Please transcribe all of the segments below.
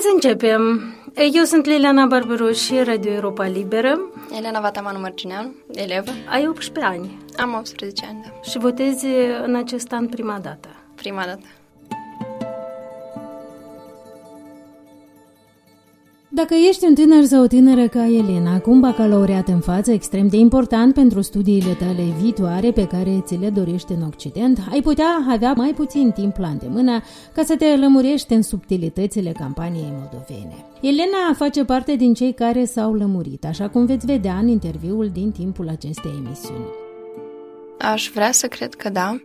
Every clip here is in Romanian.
Hai să începem. Eu sunt Liliana Barberoși, Radio Europa Liberă. Elena Vatamanu Mărgineanu, elevă. Ai 18 ani. Am 18 ani, da. Și votezi în acest an prima dată. Prima dată. Dacă ești un tânăr sau o tânără ca Elena, cu un bacalaureat în față extrem de important pentru studiile tale viitoare pe care ți le dorești în Occident, ai putea avea mai puțin timp la îndemână ca să te lămurești în subtilitățile campaniei moldovene. Elena face parte din cei care s-au lămurit, așa cum veți vedea în interviul din timpul acestei emisiuni. Aș vrea să cred că da,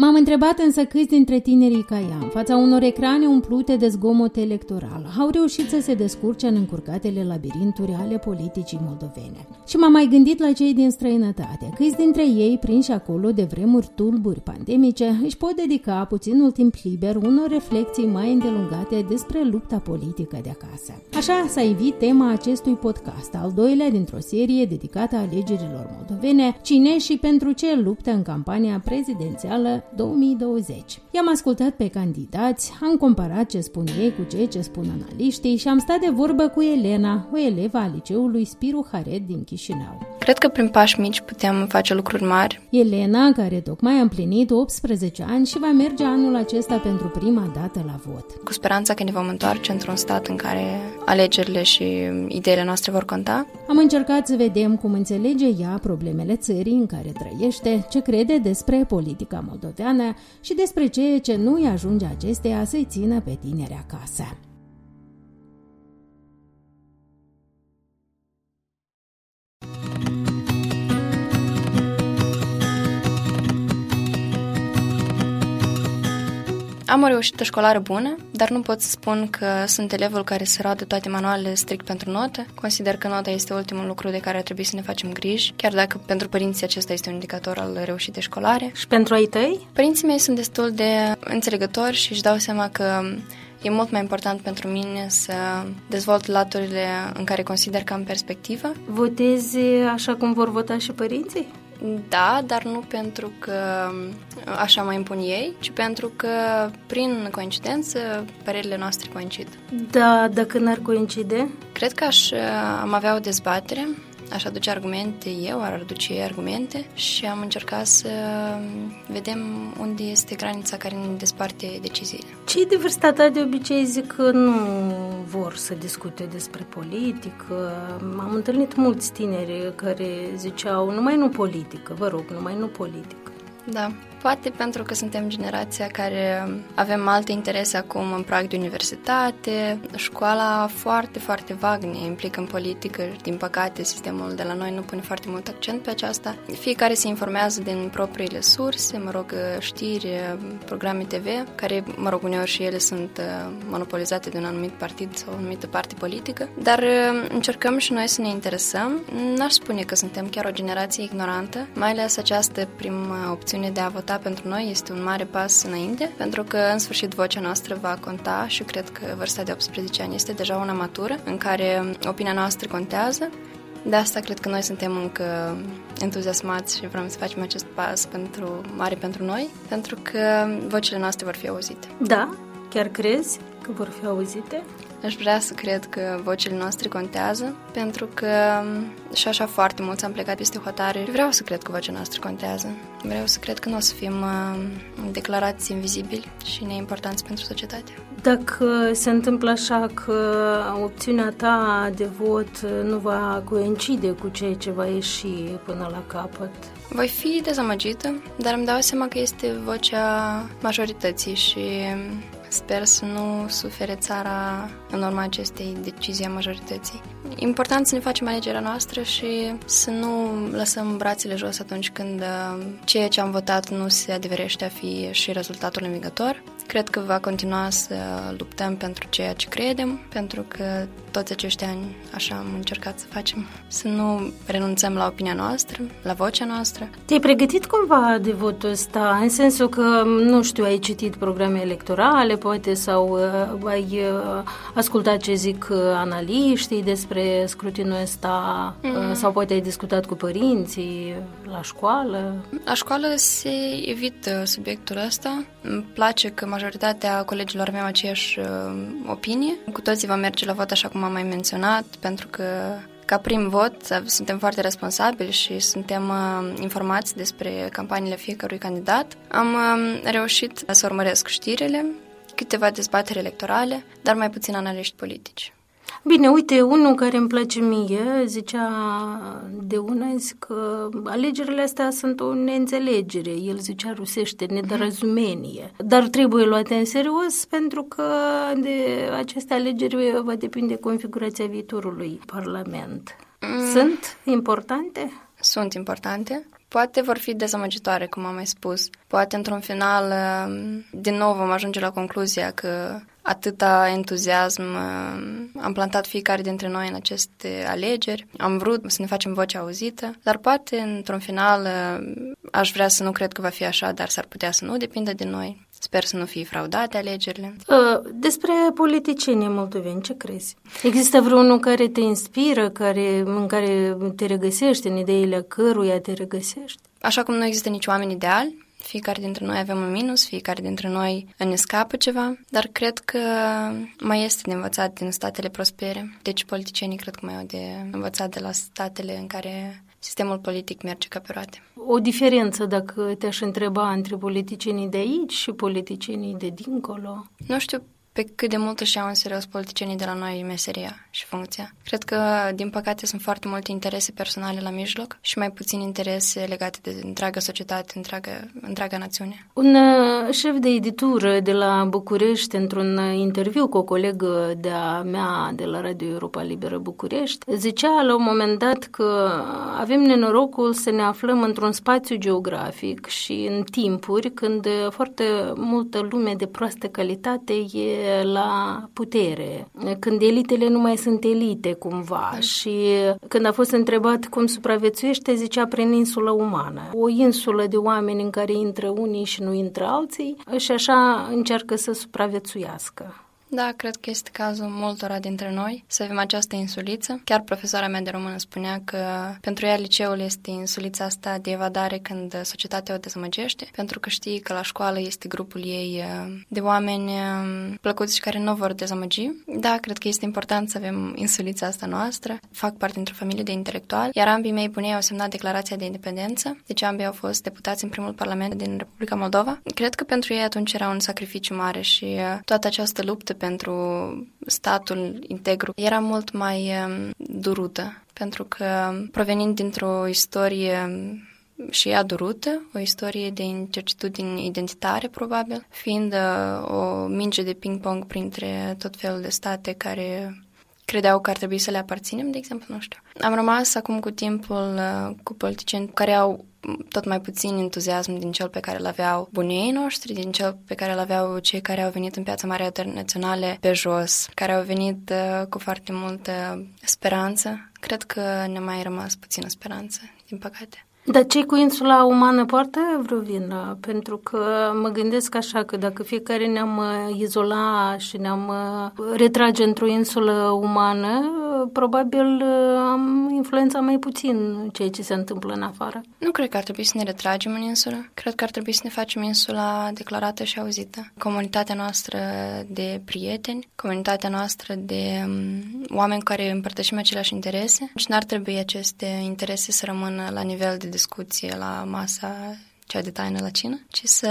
M-am întrebat însă câți dintre tinerii ca ea, în fața unor ecrane umplute de zgomot electoral, au reușit să se descurce în încurcatele labirinturi ale politicii moldovene. Și m-am mai gândit la cei din străinătate, câți dintre ei, prinși acolo de vremuri tulburi pandemice, își pot dedica puținul timp liber unor reflexii mai îndelungate despre lupta politică de acasă. Așa s-a invit tema acestui podcast, al doilea dintr-o serie dedicată alegerilor moldovene, cine și pentru ce luptă în campania prezidențială 2020. I-am ascultat pe candidați, am comparat ce spun ei cu ceea ce spun analiștii și am stat de vorbă cu Elena, o elevă a liceului Spiru Haret din Chișinău. Cred că prin pași mici putem face lucruri mari. Elena, care tocmai a împlinit 18 ani și va merge anul acesta pentru prima dată la vot. Cu speranța că ne vom întoarce într-un stat în care alegerile și ideile noastre vor conta. Am încercat să vedem cum înțelege ea problemele țării în care trăiește, ce crede despre politica moldoveană și despre ceea ce nu îi ajunge acesteia să-i țină pe tineri acasă. Am o reușită școlară bună, dar nu pot să spun că sunt elevul care se roade toate manualele strict pentru notă. Consider că nota este ultimul lucru de care ar trebui să ne facem griji, chiar dacă pentru părinții acesta este un indicator al reușitei școlare. Și pentru ai tăi? Părinții mei sunt destul de înțelegători și își dau seama că E mult mai important pentru mine să dezvolt laturile în care consider că am perspectivă. Votezi așa cum vor vota și părinții? Da, dar nu pentru că așa mă impun ei, ci pentru că, prin coincidență, părerile noastre coincid. Da, dacă n-ar coincide? Cred că aș am avea o dezbatere aș aduce argumente eu, ar aduce ei argumente și am încercat să vedem unde este granița care ne desparte deciziile. Cei de vârsta ta de obicei zic că nu vor să discute despre politică. Am întâlnit mulți tineri care ziceau numai nu politică, vă rog, numai nu politică. Da, Poate pentru că suntem generația care avem alte interese acum în prag de universitate. Școala foarte, foarte vag ne implică în politică și, din păcate, sistemul de la noi nu pune foarte mult accent pe aceasta. Fiecare se informează din propriile surse, mă rog, știri, programe TV, care, mă rog, uneori și ele sunt uh, monopolizate de un anumit partid sau o anumită parte politică, dar uh, încercăm și noi să ne interesăm. N-aș spune că suntem chiar o generație ignorantă, mai ales această primă opțiune de a vota vota pentru noi este un mare pas înainte, pentru că în sfârșit vocea noastră va conta și cred că vârsta de 18 ani este deja una matură, în care opinia noastră contează. De asta cred că noi suntem încă entuziasmați și vrem să facem acest pas pentru mare pentru noi, pentru că vocile noastre vor fi auzite. Da? Chiar crezi că vor fi auzite? Aș vrea să cred că vocile noastre contează, pentru că și așa foarte mulți am plecat peste hotare. Vreau să cred că vocea noastră contează. Vreau să cred că nu o să fim uh, declarați invizibili și neimportanți pentru societate. Dacă se întâmplă așa că opțiunea ta de vot nu va coincide cu ceea ce va ieși până la capăt, voi fi dezamăgită, dar îmi dau seama că este vocea majorității și Sper să nu sufere țara în urma acestei decizii a majorității. Important să ne facem alegerea noastră și să nu lăsăm brațele jos atunci când uh, ceea ce am votat nu se adeverește a fi și rezultatul învingător. Cred că va continua să luptăm pentru ceea ce credem, pentru că toți acești ani așa am încercat să facem, să nu renunțăm la opinia noastră, la vocea noastră. Te-ai pregătit cumva de votul ăsta, în sensul că, nu știu, ai citit programe electorale, poate, sau uh, ai uh, ascultat ce zic uh, analiștii despre scrutinul ăsta, mm. uh, sau poate ai discutat cu părinții la școală? La școală se evită subiectul ăsta. Îmi place că majoritatea colegilor avem aceeași uh, opinie. Cu toții vom merge la vot așa cum am mai menționat, pentru că ca prim vot suntem foarte responsabili și suntem uh, informați despre campaniile fiecărui candidat. Am uh, reușit să urmăresc știrile, câteva dezbateri electorale, dar mai puțin analiști politici. Bine, uite, unul care îmi place mie zicea de una zic că alegerile astea sunt o neînțelegere. El zicea rusește, nedărăzumenie. Dar trebuie luate în serios pentru că de aceste alegeri va depinde configurația viitorului Parlament. Mm. Sunt importante? Sunt importante. Poate vor fi dezamăgitoare, cum am mai spus. Poate, într-un final, din nou vom ajunge la concluzia că atâta entuziasm uh, am plantat fiecare dintre noi în aceste alegeri. Am vrut să ne facem vocea auzită, dar poate, într-un final, uh, aș vrea să nu cred că va fi așa, dar s-ar putea să nu depindă de noi. Sper să nu fie fraudate alegerile. Uh, despre politicienii moldoveni, ce crezi? Există vreunul care te inspiră, care, în care te regăsești, în ideile căruia te regăsești? Așa cum nu există nici oameni ideali, fiecare dintre noi avem un minus, fiecare dintre noi ne scapă ceva, dar cred că mai este de învățat din statele prospere. Deci politicienii cred că mai au de învățat de la statele în care sistemul politic merge ca pe roate. O diferență, dacă te-aș întreba, între politicienii de aici și politicienii de dincolo? Nu știu pe cât de mult își iau în serios politicienii de la noi meseria și funcția. Cred că, din păcate, sunt foarte multe interese personale la mijloc și mai puțin interese legate de întreaga societate, întreaga, întreaga națiune. Un uh, șef de editură de la București, într-un uh, interviu cu o colegă de-a mea de la Radio Europa Liberă București, zicea la un moment dat că avem nenorocul să ne aflăm într-un spațiu geografic și în timpuri când foarte multă lume de proastă calitate e la putere, când elitele nu mai sunt elite cumva și când a fost întrebat cum supraviețuiește, zicea prin insulă umană. O insulă de oameni în care intră unii și nu intră alții și așa încearcă să supraviețuiască. Da, cred că este cazul multora dintre noi să avem această insuliță. Chiar profesoara mea de română spunea că pentru ea liceul este insulița asta de evadare când societatea o dezamăgește, pentru că știi că la școală este grupul ei uh, de oameni uh, plăcuți și care nu vor dezamăgi. Da, cred că este important să avem insulița asta noastră. Fac parte dintr-o familie de intelectuali, iar ambii mei bunei au semnat declarația de independență, deci ambii au fost deputați în primul parlament din Republica Moldova. Cred că pentru ei atunci era un sacrificiu mare și uh, toată această luptă pentru statul integru era mult mai um, durută, pentru că provenind dintr-o istorie um, și ea durută, o istorie de incertitudini identitare, probabil, fiind uh, o minge de ping-pong printre tot felul de state care credeau că ar trebui să le aparținem, de exemplu, nu știu. Am rămas acum cu timpul uh, cu politicieni care au tot mai puțin entuziasm din cel pe care îl aveau bunii noștri, din cel pe care îl aveau cei care au venit în piața mare internaționale pe jos, care au venit uh, cu foarte multă speranță. Cred că ne mai rămas puțină speranță, din păcate. Dar cei cu insula umană poartă vreo vină? Pentru că mă gândesc așa că dacă fiecare ne-am uh, izola și ne-am uh, retrage într-o insulă umană, probabil uh, am influența mai puțin ceea ce se întâmplă în afară. Nu cred că ar trebui să ne retragem în insulă. Cred că ar trebui să ne facem insula declarată și auzită. Comunitatea noastră de prieteni, comunitatea noastră de um, oameni care împărtășim aceleași interese și n-ar trebui aceste interese să rămână la nivel de discuție la masa cea de taină la cină, ci să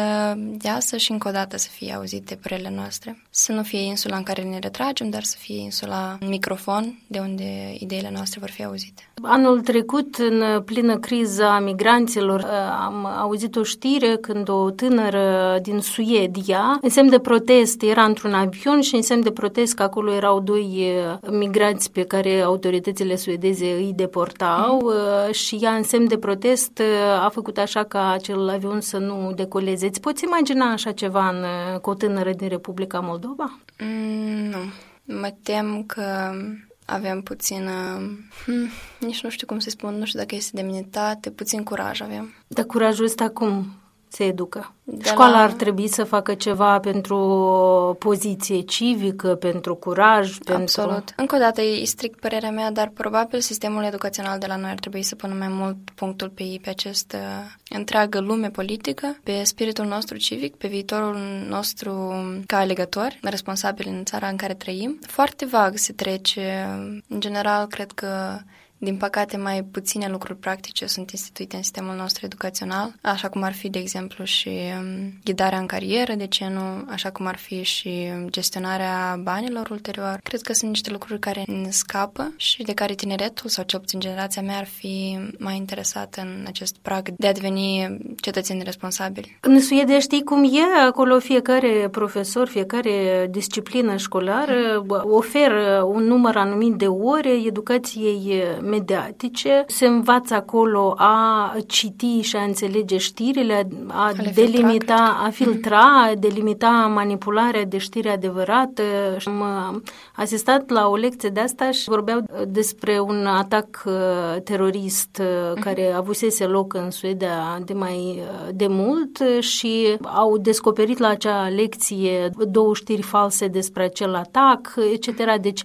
iasă și încă o dată să fie auzite părerile noastre. Să nu fie insula în care ne retragem, dar să fie insula microfon de unde ideile noastre vor fi auzite. Anul trecut, în plină criză a migranților, am auzit o știre când o tânără din Suedia, în semn de protest, era într-un avion și în semn de protest că acolo erau doi migranți pe care autoritățile suedeze îi deportau mm. și ea în semn de protest a făcut așa ca acel avion să nu decoleze. Îți poți imagina așa ceva în, cu o tânără din Republica Moldova? Mm, nu. Mă tem că avem puțină, hmm, nici nu știu cum să spun, nu știu dacă este demnitate, puțin curaj avem. Dar curajul ăsta cum se educă? De Școala la... ar trebui să facă ceva pentru poziție civică, pentru curaj, Absolut. pentru... Încă o dată, e strict părerea mea, dar probabil sistemul educațional de la noi ar trebui să pună mai mult punctul pe ei, pe această întreagă lume politică, pe spiritul nostru civic, pe viitorul nostru ca alegători, responsabili în țara în care trăim. Foarte vag se trece. În general, cred că din păcate, mai puține lucruri practice sunt instituite în sistemul nostru educațional, așa cum ar fi, de exemplu, și um, ghidarea în carieră, de ce nu, așa cum ar fi și gestionarea banilor ulterior. Cred că sunt niște lucruri care ne scapă și de care tineretul, sau cel puțin generația mea, ar fi mai interesată în acest prag de a deveni cetățeni responsabili. În Suedia știi cum e? Acolo fiecare profesor, fiecare disciplină școlară oferă un număr anumit de ore educației mediatice, se învață acolo a citi și a înțelege știrile, a, a delimita, filtra, a filtra, a delimita manipularea de știri adevărată. Am asistat la o lecție de asta și vorbeau despre un atac uh, terorist uh, mhm. care avusese loc în Suedia de mai uh, de mult și au descoperit la acea lecție două știri false despre acel atac, etc. Deci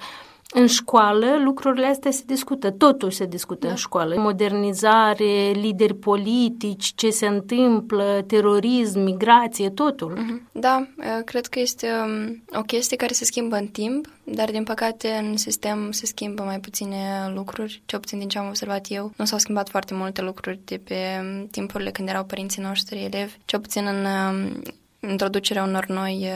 în școală lucrurile astea se discută, totul se discută da. în școală. Modernizare, lideri politici, ce se întâmplă, terorism, migrație, totul. Mhm. Da, cred că este um, o chestie care se schimbă în timp, dar din păcate în sistem se schimbă mai puține lucruri, ce obțin din ce am observat eu. Nu s-au schimbat foarte multe lucruri de pe um, timpurile când erau părinții noștri elevi, ce obțin în um, introducerea unor noi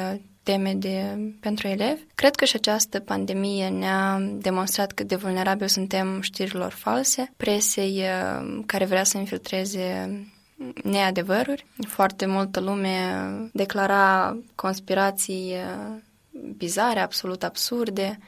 teme de, pentru elevi. Cred că și această pandemie ne-a demonstrat cât de vulnerabil suntem știrilor false, presei uh, care vrea să infiltreze neadevăruri. Foarte multă lume declara conspirații uh, bizare, absolut absurde, Uh,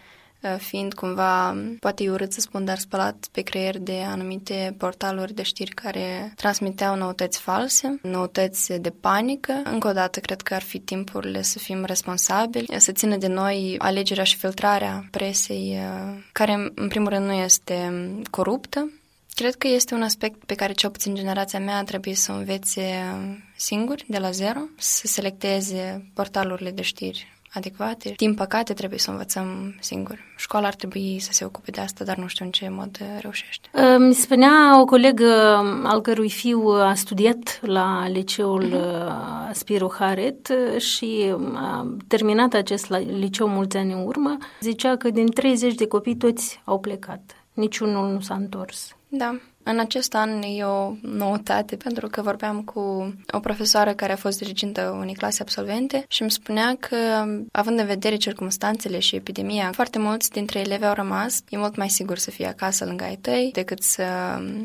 fiind cumva, poate e urât să spun, dar spălat pe creier de anumite portaluri de știri care transmiteau noutăți false, noutăți de panică. Încă o dată, cred că ar fi timpurile să fim responsabili, să țină de noi alegerea și filtrarea presei, uh, care, în primul rând, nu este coruptă, Cred că este un aspect pe care cel puțin generația mea trebuie să învețe singuri, de la zero, să selecteze portalurile de știri adecvate. Din păcate, trebuie să învățăm singuri. Școala ar trebui să se ocupe de asta, dar nu știu în ce mod reușește. Mi spunea o colegă al cărui fiu a studiat la liceul uh-huh. Spiro Haret și a terminat acest liceu mulți ani în urmă. Zicea că din 30 de copii toți au plecat. Niciunul nu s-a întors. Da. În acest an e o noutate pentru că vorbeam cu o profesoară care a fost dirigintă unei clase absolvente și îmi spunea că, având în vedere circumstanțele și epidemia, foarte mulți dintre elevi au rămas. E mult mai sigur să fii acasă lângă ai tăi decât să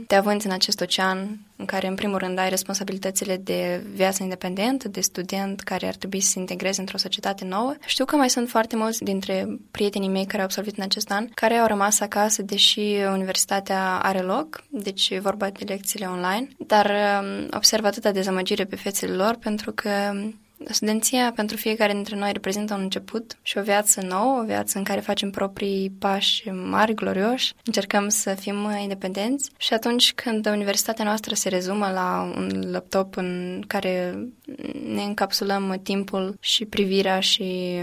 te avânți în acest ocean în care, în primul rând, ai responsabilitățile de viață independentă, de student care ar trebui să se integreze într-o societate nouă. Știu că mai sunt foarte mulți dintre prietenii mei care au absolvit în acest an, care au rămas acasă, deși universitatea are loc, deci e vorba de lecțiile online, dar um, observ atâta dezamăgire pe fețele lor pentru că Studenția pentru fiecare dintre noi reprezintă un început și o viață nouă, o viață în care facem proprii pași mari, glorioși, încercăm să fim independenți și atunci când universitatea noastră se rezumă la un laptop în care ne încapsulăm timpul și privirea și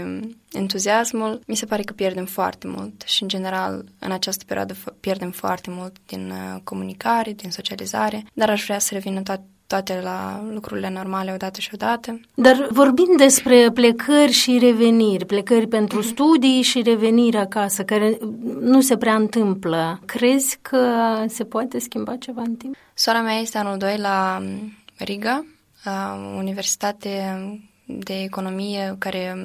entuziasmul, mi se pare că pierdem foarte mult și, în general, în această perioadă pierdem foarte mult din uh, comunicare, din socializare, dar aș vrea să revină toate toate la lucrurile normale odată și odată. Dar vorbind despre plecări și reveniri, plecări pentru mm-hmm. studii și reveniri acasă, care nu se prea întâmplă, crezi că se poate schimba ceva în timp? Sora mea este anul 2 la Riga, la Universitate de economie care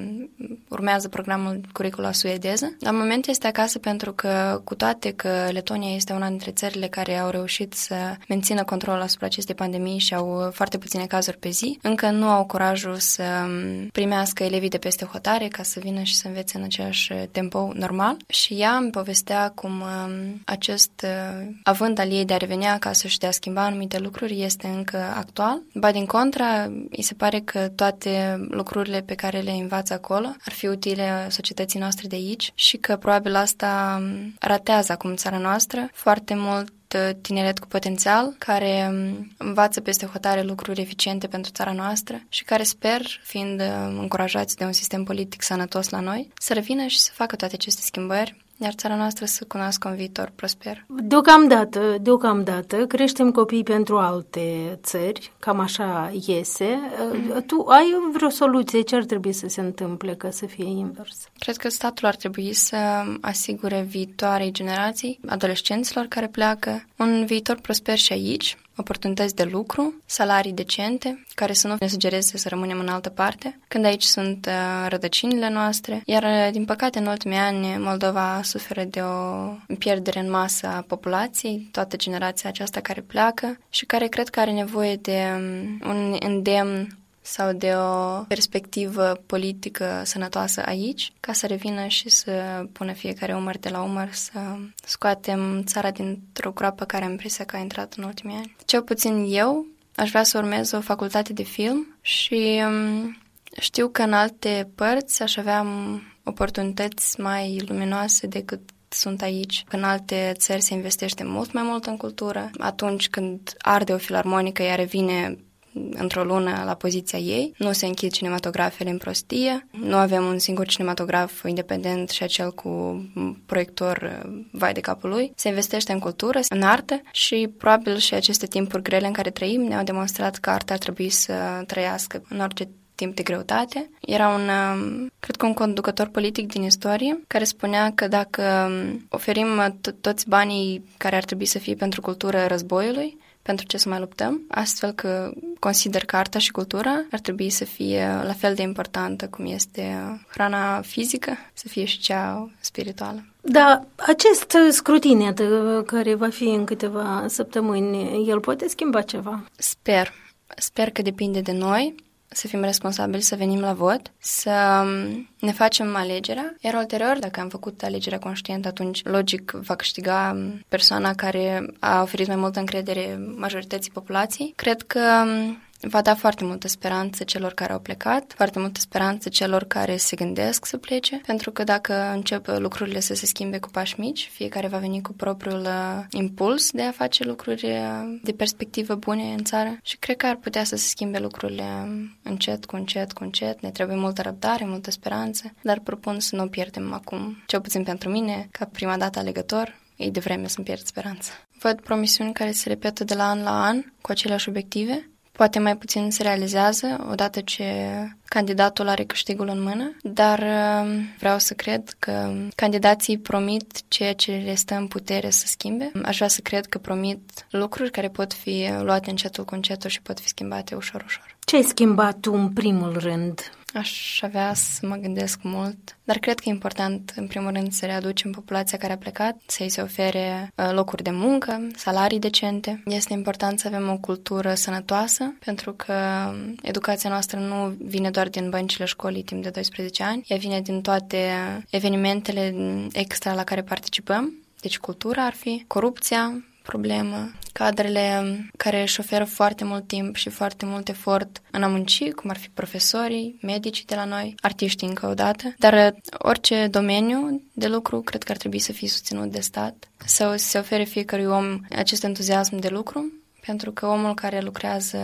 urmează programul curicula suedeză. La moment este acasă pentru că, cu toate că Letonia este una dintre țările care au reușit să mențină controlul asupra acestei pandemii și au foarte puține cazuri pe zi, încă nu au curajul să primească elevii de peste hotare ca să vină și să învețe în același tempo normal. Și ea îmi povestea cum um, acest uh, având al ei de a reveni acasă și de a schimba anumite lucruri este încă actual. Ba din contra, îi se pare că toate lucrurile pe care le învață acolo ar fi utile societății noastre de aici și că probabil asta ratează acum țara noastră. Foarte mult tineret cu potențial care învață peste hotare lucruri eficiente pentru țara noastră și care sper, fiind încurajați de un sistem politic sănătos la noi, să revină și să facă toate aceste schimbări iar țara noastră să cunoască un viitor prosper. Deocamdată, deocamdată, creștem copii pentru alte țări, cam așa iese. Mm. Tu ai vreo soluție? Ce ar trebui să se întâmple ca să fie invers? Cred că statul ar trebui să asigure viitoarei generații, adolescenților care pleacă, un viitor prosper și aici, oportunități de lucru, salarii decente, care să nu ne sugereze să rămânem în altă parte, când aici sunt uh, rădăcinile noastre. Iar, uh, din păcate, în ultimii ani, Moldova suferă de o pierdere în masă a populației, toată generația aceasta care pleacă și care cred că are nevoie de um, un îndemn sau de o perspectivă politică sănătoasă aici, ca să revină și să pună fiecare umăr de la umăr, să scoatem țara dintr-o groapă care am impresia că a intrat în ultimii ani. Cel puțin eu aș vrea să urmez o facultate de film și um, știu că în alte părți aș avea oportunități mai luminoase decât sunt aici. În alte țări se investește mult mai mult în cultură. Atunci când arde o filarmonică, ea revine într-o lună la poziția ei. Nu se închid cinematografele în prostie. Nu avem un singur cinematograf independent și acel cu proiector uh, vai de capul lui. Se investește în cultură, în artă și probabil și aceste timpuri grele în care trăim ne-au demonstrat că arta ar trebui să trăiască în orice timp de greutate. Era un, um, cred că un conducător politic din istorie, care spunea că dacă um, oferim toți banii care ar trebui să fie pentru cultură războiului, pentru ce să mai luptăm, astfel că consider că arta și cultura ar trebui să fie la fel de importantă cum este hrana fizică, să fie și cea spirituală. Da, acest scrutin care va fi în câteva săptămâni, el poate schimba ceva? Sper. Sper că depinde de noi să fim responsabili, să venim la vot, să um, ne facem alegerea, iar ulterior, dacă am făcut alegerea conștientă, atunci logic va câștiga um, persoana care a oferit mai multă încredere majorității populației. Cred că um, va da foarte multă speranță celor care au plecat, foarte multă speranță celor care se gândesc să plece, pentru că dacă încep lucrurile să se schimbe cu pași mici, fiecare va veni cu propriul uh, impuls de a face lucruri uh, de perspectivă bune în țară și cred că ar putea să se schimbe lucrurile um, încet, cu încet, cu încet. Ne trebuie multă răbdare, multă speranță, dar propun să nu o pierdem acum, cel puțin pentru mine, ca prima dată alegător, e de vreme să-mi pierd speranța. Văd promisiuni care se repetă de la an la an cu aceleași obiective Poate mai puțin se realizează odată ce candidatul are câștigul în mână, dar um, vreau să cred că candidații promit ceea ce le stă în putere să schimbe. Aș vrea să cred că promit lucruri care pot fi luate încetul cu încetul și pot fi schimbate ușor, ușor. Ce ai schimbat tu în primul rând Aș avea să mă gândesc mult, dar cred că e important, în primul rând, să readucem populația care a plecat, să-i se ofere uh, locuri de muncă, salarii decente. Este important să avem o cultură sănătoasă, pentru că educația noastră nu vine doar din băncile școlii timp de 12 ani, ea vine din toate evenimentele extra la care participăm, deci cultura ar fi, corupția, problemă. Cadrele care își oferă foarte mult timp și foarte mult efort în a munci, cum ar fi profesorii, medicii de la noi, artiștii încă o dată, dar uh, orice domeniu de lucru cred că ar trebui să fie susținut de stat, să se ofere fiecărui om acest entuziasm de lucru, pentru că omul care lucrează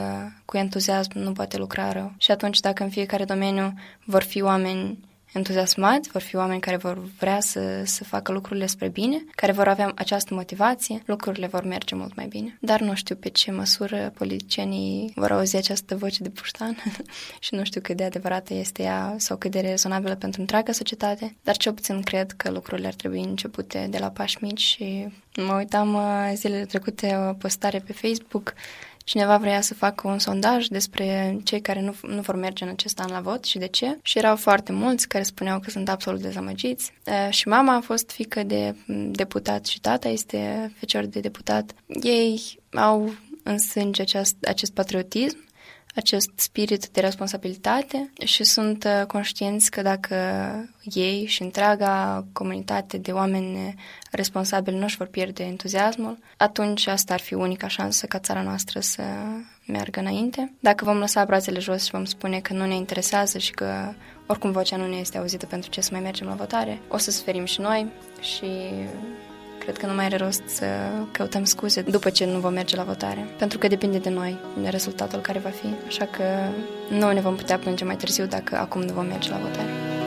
cu entuziasm nu poate lucra rău. Și atunci, dacă în fiecare domeniu vor fi oameni entuziasmați, vor fi oameni care vor vrea să, să facă lucrurile spre bine, care vor avea această motivație, lucrurile vor merge mult mai bine. Dar nu știu pe ce măsură politicienii vor auzi această voce de puștan și nu știu cât de adevărată este ea sau cât de rezonabilă pentru întreaga societate, dar ce puțin cred că lucrurile ar trebui începute de la pași mici și mă uitam uh, zilele trecute o postare pe Facebook Cineva vrea să facă un sondaj despre cei care nu, nu vor merge în acest an la vot și de ce. Și erau foarte mulți care spuneau că sunt absolut dezamăgiți. Și mama a fost fică de deputat și tata este fecior de deputat. Ei au în sânge acest, acest patriotism acest spirit de responsabilitate și sunt uh, conștienți că dacă ei și întreaga comunitate de oameni responsabili nu își vor pierde entuziasmul, atunci asta ar fi unica șansă ca țara noastră să meargă înainte. Dacă vom lăsa brațele jos și vom spune că nu ne interesează și că oricum vocea nu ne este auzită pentru ce să mai mergem la votare, o să suferim și noi și cred că nu mai are rost să căutăm scuze după ce nu vom merge la votare, pentru că depinde de noi, de rezultatul care va fi. Așa că nu ne vom putea plânge mai târziu dacă acum nu vom merge la votare.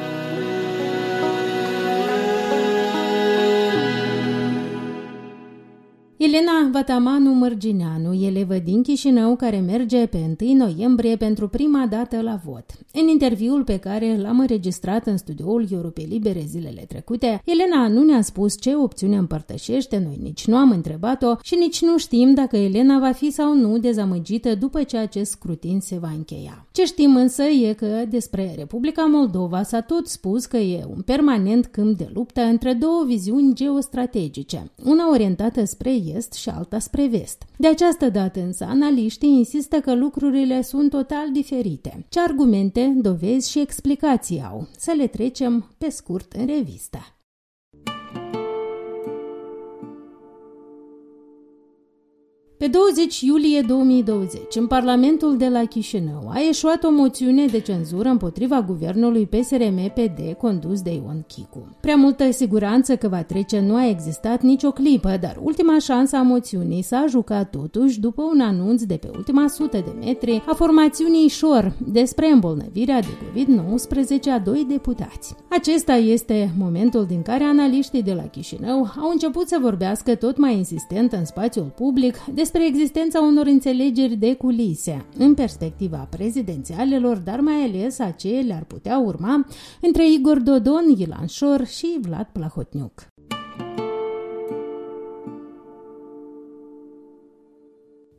Elena Vatamanu Mărgineanu, elevă din Chișinău care merge pe 1 noiembrie pentru prima dată la vot. În interviul pe care l-am înregistrat în studioul Europei Libere zilele trecute, Elena nu ne-a spus ce opțiune împărtășește, noi nici nu am întrebat-o și nici nu știm dacă Elena va fi sau nu dezamăgită după ce acest scrutin se va încheia. Ce știm însă e că despre Republica Moldova s-a tot spus că e un permanent câmp de luptă între două viziuni geostrategice, una orientată spre est și alta spre vest. De această dată însă, analiștii insistă că lucrurile sunt total diferite. Ce argumente, dovezi și explicații au? Să le trecem pe scurt în revistă. Pe 20 iulie 2020, în Parlamentul de la Chișinău a ieșuat o moțiune de cenzură împotriva guvernului PSRM-PD condus de Ion Chicu. Prea multă siguranță că va trece nu a existat nicio clipă, dar ultima șansă a moțiunii s-a jucat totuși după un anunț de pe ultima sută de metri a formațiunii Șor despre îmbolnăvirea de COVID-19 a doi deputați. Acesta este momentul din care analiștii de la Chișinău au început să vorbească tot mai insistent în spațiul public despre despre existența unor înțelegeri de culise în perspectiva prezidențialelor, dar mai ales a ce le-ar putea urma între Igor Dodon, Ilan Șor și Vlad Plahotniuc.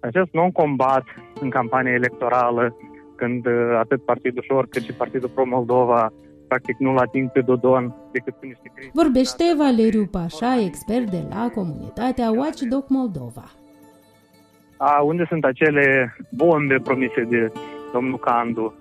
Acest non-combat în campania electorală, când uh, atât Partidul Șor cât și Partidul Pro-Moldova practic nu-l ating pe Dodon decât cu niște crize. Vorbește Valeriu Pașa, expert de la comunitatea Watchdog Moldova a, unde sunt acele bombe promise de domnul Candu.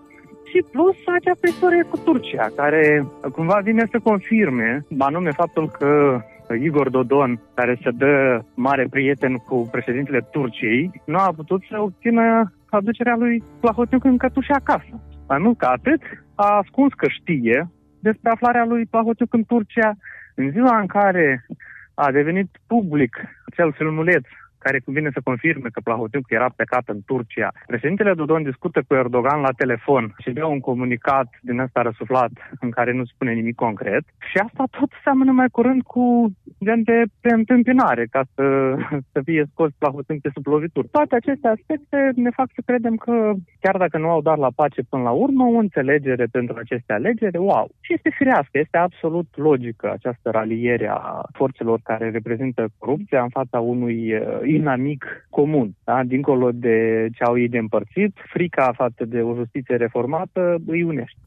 Și plus această istorie cu Turcia, care cumva vine să confirme, anume faptul că Igor Dodon, care se dă mare prieten cu președintele Turciei, nu a putut să obțină aducerea lui Plahotniuc în cătușe acasă. Mai mult ca atât, a ascuns că știe despre aflarea lui Plahotniuc în Turcia în ziua în care a devenit public acel filmuleț care vine să confirme că Plahotniuc era plecat în Turcia. Președintele Dodon discută cu Erdogan la telefon și dă un comunicat din ăsta răsuflat în care nu spune nimic concret și asta tot seamănă mai curând cu gen de preîntâmpinare ca să, să fie scos Plahotniuc de sub lovituri. Toate aceste aspecte ne fac să credem că chiar dacă nu au dat la pace până la urmă, o înțelegere pentru aceste alegeri, wow! Și este firească, este absolut logică această raliere a forțelor care reprezintă corupția în fața unui uh, inamic comun, da? dincolo de ce au ei de împărțit, frica față de o justiție reformată îi unește.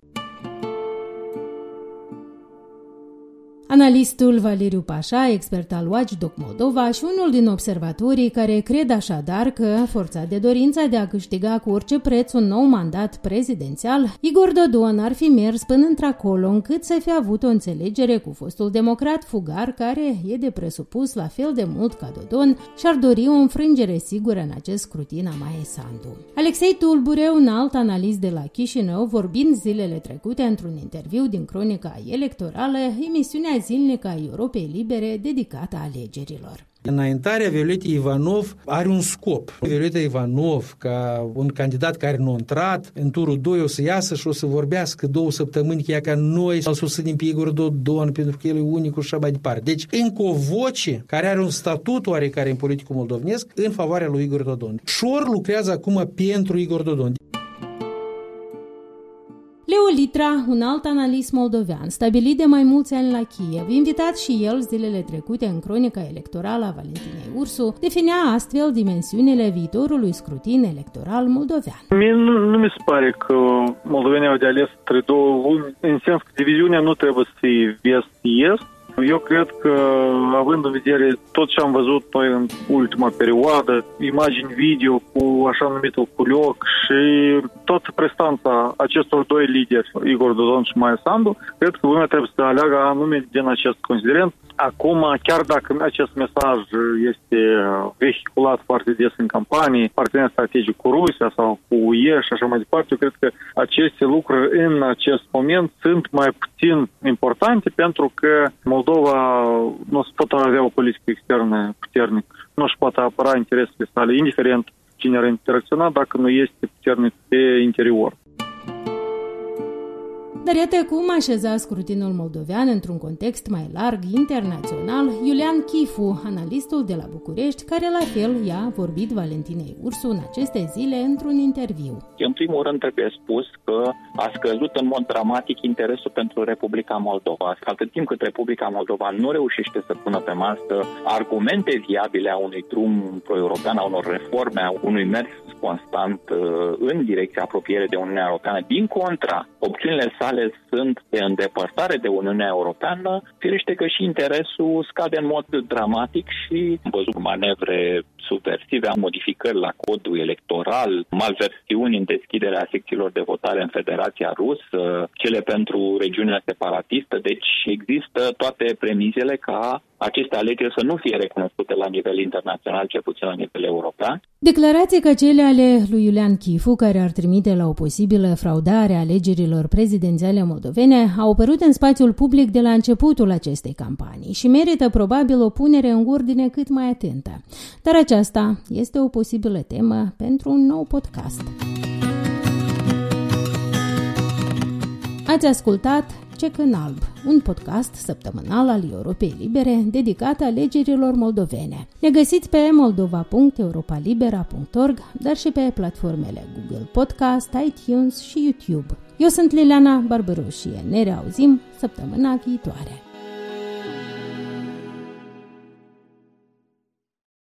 Analistul Valeriu Pașa, expert al Watchdog Moldova și unul din observatorii care cred așadar că, forța de dorința de a câștiga cu orice preț un nou mandat prezidențial, Igor Dodon ar fi mers până într-acolo încât să fi avut o înțelegere cu fostul democrat fugar care e de presupus la fel de mult ca Dodon și ar dori o înfrângere sigură în acest scrutin a Maie Sandu. Alexei Tulbure, un alt analist de la Chișinău, vorbind zilele trecute într-un interviu din cronica electorală, emisiunea zilnică a Europei Libere dedicată alegerilor. Înaintarea Violetei Ivanov are un scop. Violeta Ivanov, ca un candidat care nu a intrat, în turul 2 o să iasă și o să vorbească două săptămâni că ca noi să-l susținem pe Igor Dodon pentru că el e unicul și așa mai departe. Deci, încă o voce care are un statut oarecare în politicul moldovnesc în favoarea lui Igor Dodon. Șor lucrează acum pentru Igor Dodon. Leo Litra, un alt analist moldovean, stabilit de mai mulți ani la Kiev, invitat și el zilele trecute în cronica electorală a Valentinei Ursu, definea astfel dimensiunile viitorului scrutin electoral moldovean. Mie nu, nu mi se pare că moldovenii au de ales între două lumi, în sens că diviziunea nu trebuie să fie vest-est, Eu cred că, având în vedere tot ce am văzut noi în ultima perioadă, imagini video cu așa numitul culioc și toată prestanța acestor doi lideri, Igor Dodon și Maia Sandu, cred că lumea trebuie să aleagă anume din acest considerent. Acum, chiar dacă acest mesaj este vehiculat foarte des în campanii, partener strategic cu Rusia sau cu UE și așa mai departe, eu cred că aceste lucruri în acest moment sunt mai puțin importante pentru că Moldova poate avea o politică externă puternică, nu își poate apăra interesele sale, indiferent cine ar interacționa, dacă nu este puternic pe interior. Dar iată cum așeza scrutinul moldovean într-un context mai larg, internațional, Iulian Chifu, analistul de la București, care la fel i-a vorbit Valentinei Ursu în aceste zile într-un interviu. În primul rând trebuie spus că a scăzut în mod dramatic interesul pentru Republica Moldova. Atât timp cât Republica Moldova nu reușește să pună pe masă argumente viabile a unui drum pro-european, a unor reforme, a unui mers constant uh, în direcția apropiere de Uniunea Europeană, din contra, opțiunile sale sale sunt de îndepărtare de Uniunea Europeană, firește că și interesul scade în mod dramatic și am văzut manevre subversive, modificări la codul electoral, malversiuni în deschiderea secțiilor de votare în Federația Rusă, cele pentru regiunea separatistă, deci există toate premizele ca aceste alegeri să nu fie recunoscute la nivel internațional, cel puțin la nivel european. Declarații ca cele ale lui Iulian Chifu, care ar trimite la o posibilă fraudare a alegerilor prezidențiale moldovene, au apărut în spațiul public de la începutul acestei campanii și merită probabil o punere în ordine cât mai atentă. Dar aceasta este o posibilă temă pentru un nou podcast. Ați ascultat Cec în alb, un podcast săptămânal al Europei Libere dedicat alegerilor moldovene. Ne găsiți pe moldova.europalibera.org, dar și pe platformele Google Podcast, iTunes și YouTube. Eu sunt Liliana Barbaroșie. Ne reauzim săptămâna viitoare.